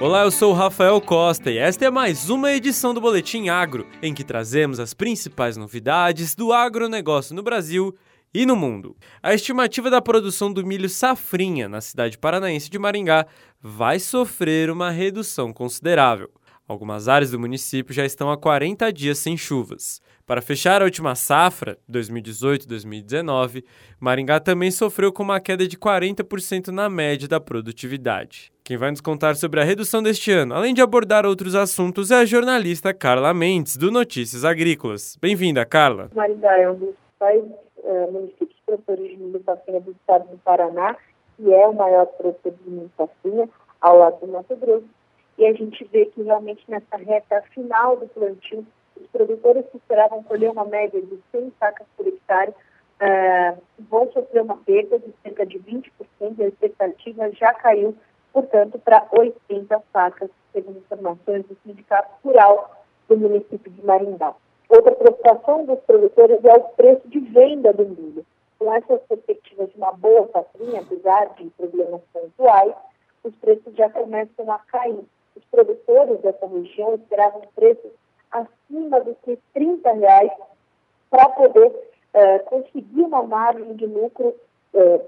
Olá, eu sou o Rafael Costa e esta é mais uma edição do Boletim Agro, em que trazemos as principais novidades do agronegócio no Brasil e no mundo. A estimativa da produção do milho safrinha na cidade paranaense de Maringá vai sofrer uma redução considerável. Algumas áreas do município já estão há 40 dias sem chuvas. Para fechar a última safra, 2018-2019, Maringá também sofreu com uma queda de 40% na média da produtividade. Quem vai nos contar sobre a redução deste ano, além de abordar outros assuntos, é a jornalista Carla Mendes, do Notícias Agrícolas. Bem-vinda, Carla. Maringá é um dos principais uh, municípios produtores de milho safrinha do estado do Paraná, e é o maior produtor de milho safrinha, ao lado do Mato Grosso. E a gente vê que realmente nessa reta final do plantio, os produtores que esperavam colher uma média de 100 sacas por hectare uh, vão sofrer uma perda de cerca de 20%, e a expectativa já caiu, portanto, para 80 sacas, segundo informações do Sindicato Rural do município de Maringá. Outra preocupação dos produtores é o preço de venda do milho. Com essas perspectivas de uma boa safrinha, apesar de problemas pontuais, os preços já começam a cair. Produtores dessa região esperavam preços acima dos que 30 reais para poder uh, conseguir uma margem de lucro uh,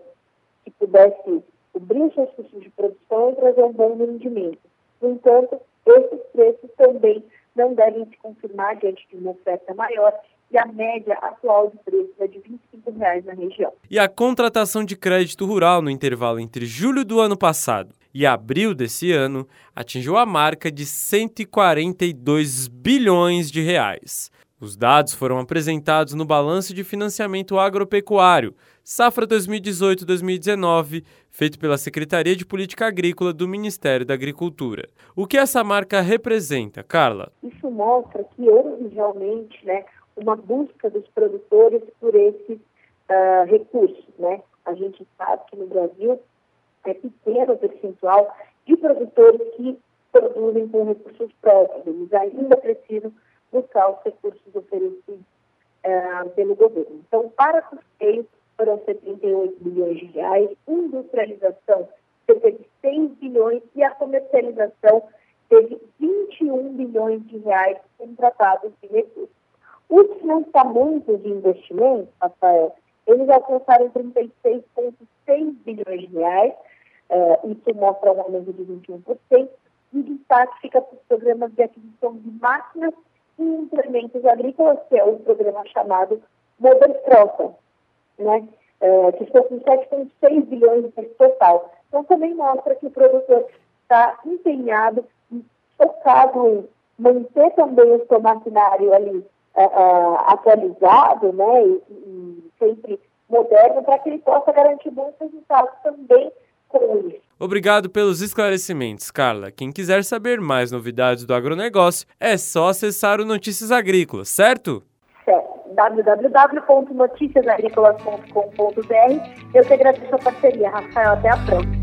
que pudesse cobrir seus custos de produção e trazer um bom rendimento. No entanto, esses preços também não devem se confirmar diante de uma oferta maior e a média atual de preço é de 25 reais na região. E a contratação de crédito rural no intervalo entre julho do ano passado e abril desse ano atingiu a marca de 142 bilhões de reais. Os dados foram apresentados no Balanço de Financiamento Agropecuário, Safra 2018-2019, feito pela Secretaria de Política Agrícola do Ministério da Agricultura. O que essa marca representa, Carla? Isso mostra que houve realmente né, uma busca dos produtores por esses uh, recursos. Né? A gente sabe que no Brasil é pequeno percentual de produtores que produzem com recursos próprios. Eles ainda precisam buscar os recursos oferecidos uh, pelo governo. Então, para custeio, foram 78 bilhões de reais, industrialização, cerca de 100 bilhões, e a comercialização teve 21 bilhões de reais contratados de recursos. Os financiamentos de investimentos, Rafael, eles alcançaram 36,6 bilhões de reais, uh, isso mostra um aumento de 21%, e o destaque fica para os programas de aquisição de máquinas e implementos agrícolas, que é o programa chamado Frota, né? Uh, que estão com 7,6 bilhões de total. Então, também mostra que o produtor está empenhado, focado em manter também o seu maquinário ali uh, atualizado, né, e, e sempre moderno, para que ele possa garantir bons resultados também Obrigado pelos esclarecimentos, Carla. Quem quiser saber mais novidades do agronegócio, é só acessar o Notícias Agrícolas, certo? Certo. www.noticiasagricolas.com.br. Eu te agradeço a parceria, Rafael. Até a próxima.